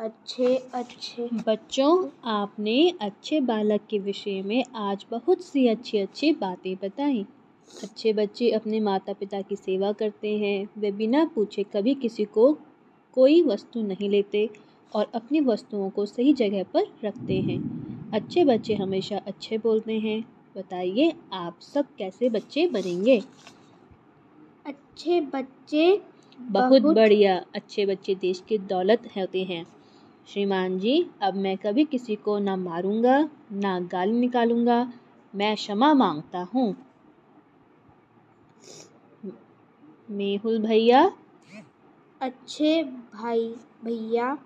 अच्छे अच्छे। बच्चों आपने अच्छे बालक के विषय में आज बहुत सी अच्छी अच्छी बातें बताई। अच्छे बच्चे अपने माता पिता की सेवा करते हैं। वे बिना पूछे कभी किसी को कोई वस्तु नहीं लेते और अपनी वस्तुओं को सही जगह पर रखते हैं। अच्छे बच्चे हमेशा अच्छे बोलते हैं। बताइए आप सब कैसे बच्चे बनेंगे? अच्छे बच्चे बहुत बहुत बढ़िया। अच्छे बच्चे देश की दौलत होते हैं। श्रीमान जी, अब मैं कभी किसी को ना मारूँगा, ना गाली निकालूँगा। मैं क्षमा माँगता हूँ। मेहुल भैया? अच्छे भाई, भैया।